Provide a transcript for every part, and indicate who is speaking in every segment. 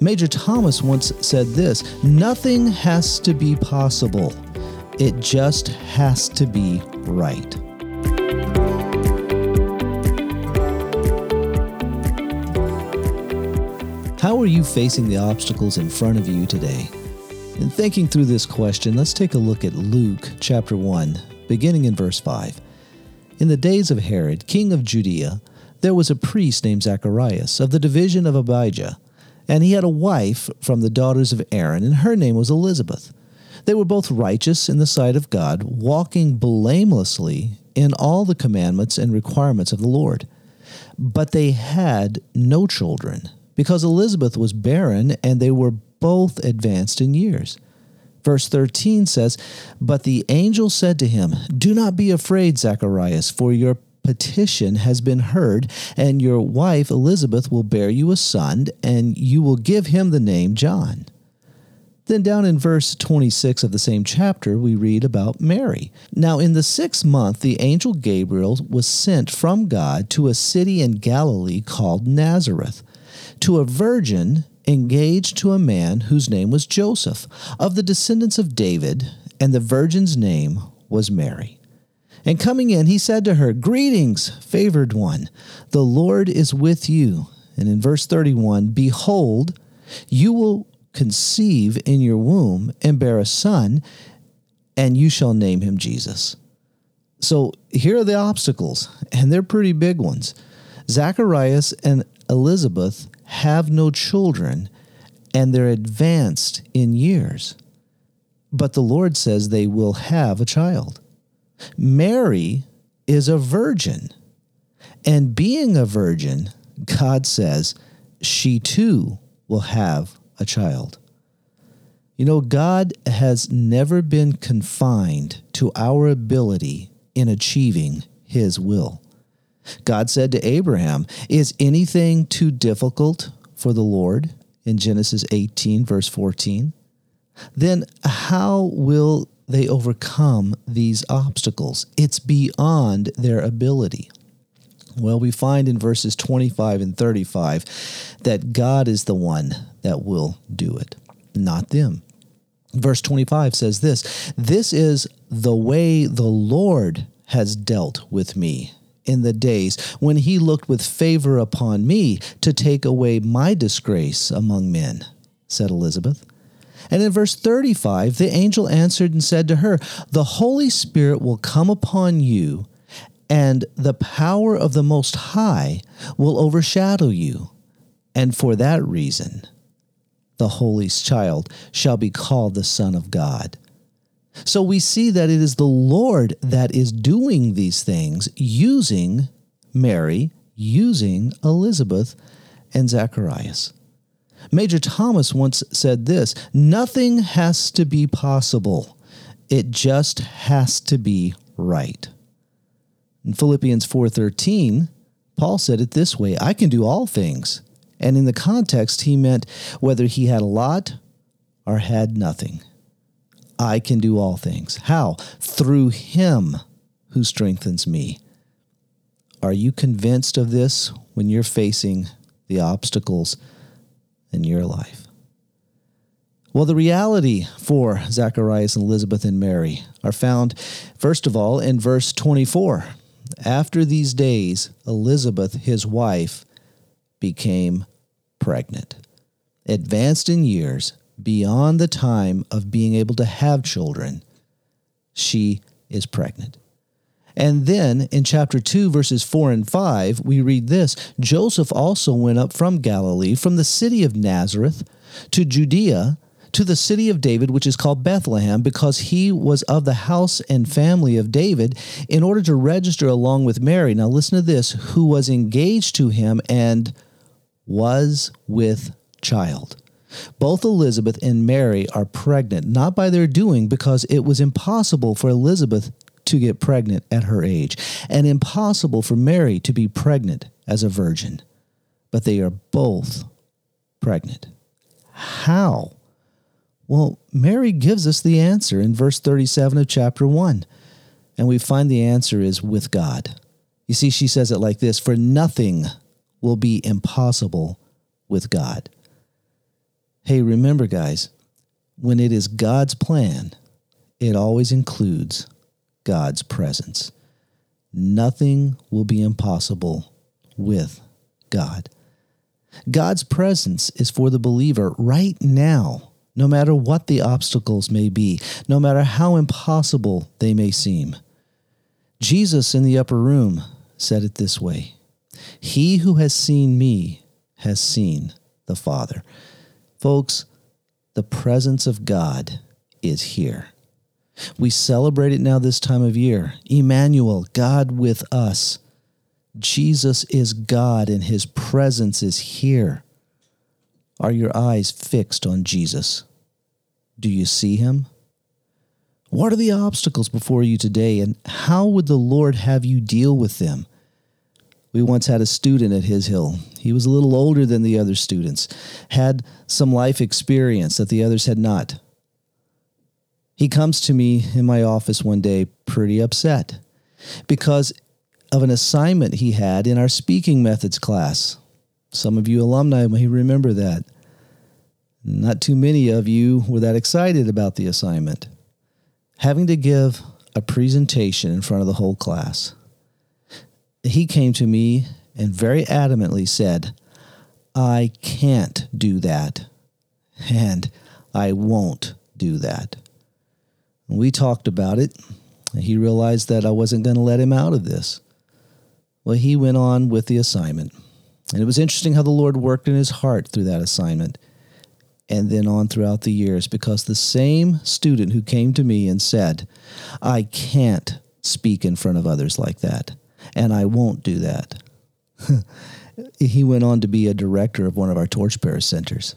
Speaker 1: Major Thomas once said this Nothing has to be possible, it just has to be right. How are you facing the obstacles in front of you today? In thinking through this question, let's take a look at Luke chapter 1, beginning in verse 5. In the days of Herod, king of Judea, there was a priest named Zacharias of the division of Abijah, and he had a wife from the daughters of Aaron, and her name was Elizabeth. They were both righteous in the sight of God, walking blamelessly in all the commandments and requirements of the Lord. But they had no children, because Elizabeth was barren, and they were both advanced in years. Verse 13 says, But the angel said to him, Do not be afraid, Zacharias, for your petition has been heard, and your wife Elizabeth will bear you a son, and you will give him the name John. Then, down in verse 26 of the same chapter, we read about Mary. Now, in the sixth month, the angel Gabriel was sent from God to a city in Galilee called Nazareth, to a virgin engaged to a man whose name was Joseph, of the descendants of David, and the virgin's name was Mary. And coming in, he said to her, Greetings, favored one, the Lord is with you. And in verse 31, Behold, you will conceive in your womb and bear a son, and you shall name him Jesus. So here are the obstacles, and they're pretty big ones. Zacharias and Elizabeth have no children, and they're advanced in years. But the Lord says they will have a child. Mary is a virgin. And being a virgin, God says she too will have a child. You know, God has never been confined to our ability in achieving His will. God said to Abraham, Is anything too difficult for the Lord? In Genesis 18, verse 14. Then how will they overcome these obstacles. It's beyond their ability. Well, we find in verses 25 and 35 that God is the one that will do it, not them. Verse 25 says this This is the way the Lord has dealt with me in the days when he looked with favor upon me to take away my disgrace among men, said Elizabeth. And in verse 35, the angel answered and said to her, The Holy Spirit will come upon you, and the power of the Most High will overshadow you. And for that reason, the Holy Child shall be called the Son of God. So we see that it is the Lord that is doing these things using Mary, using Elizabeth, and Zacharias. Major Thomas once said this Nothing has to be possible, it just has to be right. In Philippians 4:13, Paul said it this way, I can do all things. And in the context, he meant whether he had a lot or had nothing. I can do all things. How? Through him who strengthens me. Are you convinced of this when you're facing the obstacles in your life? Well, the reality for Zacharias and Elizabeth and Mary are found, first of all, in verse 24. After these days, Elizabeth, his wife, became pregnant, advanced in years, beyond the time of being able to have children. She is pregnant. And then in chapter 2, verses 4 and 5, we read this Joseph also went up from Galilee, from the city of Nazareth to Judea, to the city of David, which is called Bethlehem, because he was of the house and family of David, in order to register along with Mary. Now, listen to this who was engaged to him and was with child. Both Elizabeth and Mary are pregnant, not by their doing, because it was impossible for Elizabeth to get pregnant at her age, and impossible for Mary to be pregnant as a virgin. But they are both pregnant. How? Well, Mary gives us the answer in verse 37 of chapter 1. And we find the answer is with God. You see, she says it like this For nothing will be impossible with God. Hey, remember, guys, when it is God's plan, it always includes God's presence. Nothing will be impossible with God. God's presence is for the believer right now, no matter what the obstacles may be, no matter how impossible they may seem. Jesus in the upper room said it this way He who has seen me has seen the Father. Folks, the presence of God is here. We celebrate it now this time of year. Emmanuel, God with us. Jesus is God and his presence is here. Are your eyes fixed on Jesus? Do you see him? What are the obstacles before you today, and how would the Lord have you deal with them? We once had a student at His Hill. He was a little older than the other students, had some life experience that the others had not. He comes to me in my office one day pretty upset because of an assignment he had in our speaking methods class. Some of you alumni may remember that. Not too many of you were that excited about the assignment. Having to give a presentation in front of the whole class. He came to me and very adamantly said, I can't do that, and I won't do that. We talked about it. He realized that I wasn't going to let him out of this. Well, he went on with the assignment. And it was interesting how the Lord worked in his heart through that assignment and then on throughout the years because the same student who came to me and said, I can't speak in front of others like that, and I won't do that. he went on to be a director of one of our torchbearer centers,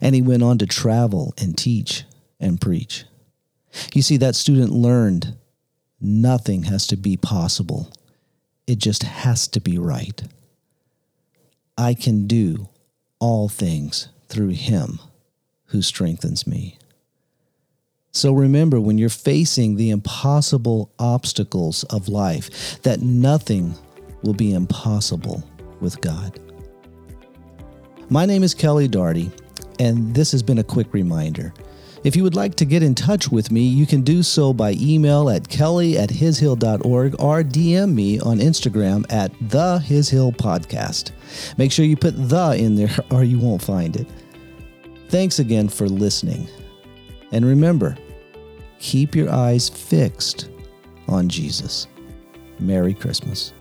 Speaker 1: and he went on to travel and teach and preach. You see, that student learned nothing has to be possible, it just has to be right. I can do all things through him who strengthens me. So remember when you're facing the impossible obstacles of life that nothing will be impossible with God. My name is Kelly Darty, and this has been a quick reminder. If you would like to get in touch with me, you can do so by email at kelly at hishill.org or DM me on Instagram at the His Hill Podcast. Make sure you put the in there or you won't find it. Thanks again for listening. And remember, keep your eyes fixed on Jesus. Merry Christmas.